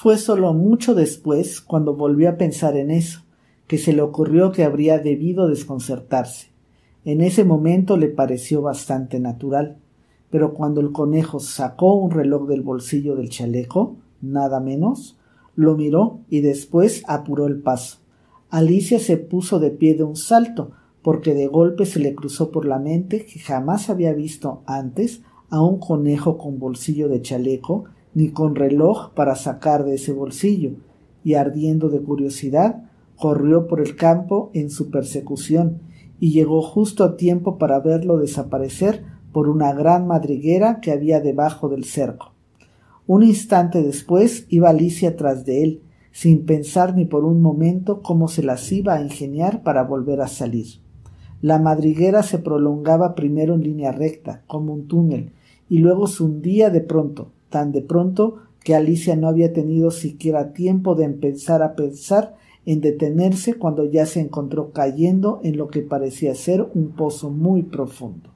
Fue solo mucho después, cuando volvió a pensar en eso, que se le ocurrió que habría debido desconcertarse. En ese momento le pareció bastante natural, pero cuando el conejo sacó un reloj del bolsillo del chaleco, nada menos, lo miró y después apuró el paso. Alicia se puso de pie de un salto, porque de golpe se le cruzó por la mente que jamás había visto antes a un conejo con bolsillo de chaleco ni con reloj para sacar de ese bolsillo, y ardiendo de curiosidad, corrió por el campo en su persecución, y llegó justo a tiempo para verlo desaparecer por una gran madriguera que había debajo del cerco. Un instante después iba Alicia tras de él, sin pensar ni por un momento cómo se las iba a ingeniar para volver a salir. La madriguera se prolongaba primero en línea recta, como un túnel, y luego se hundía de pronto, tan de pronto que Alicia no había tenido siquiera tiempo de empezar a pensar en detenerse cuando ya se encontró cayendo en lo que parecía ser un pozo muy profundo.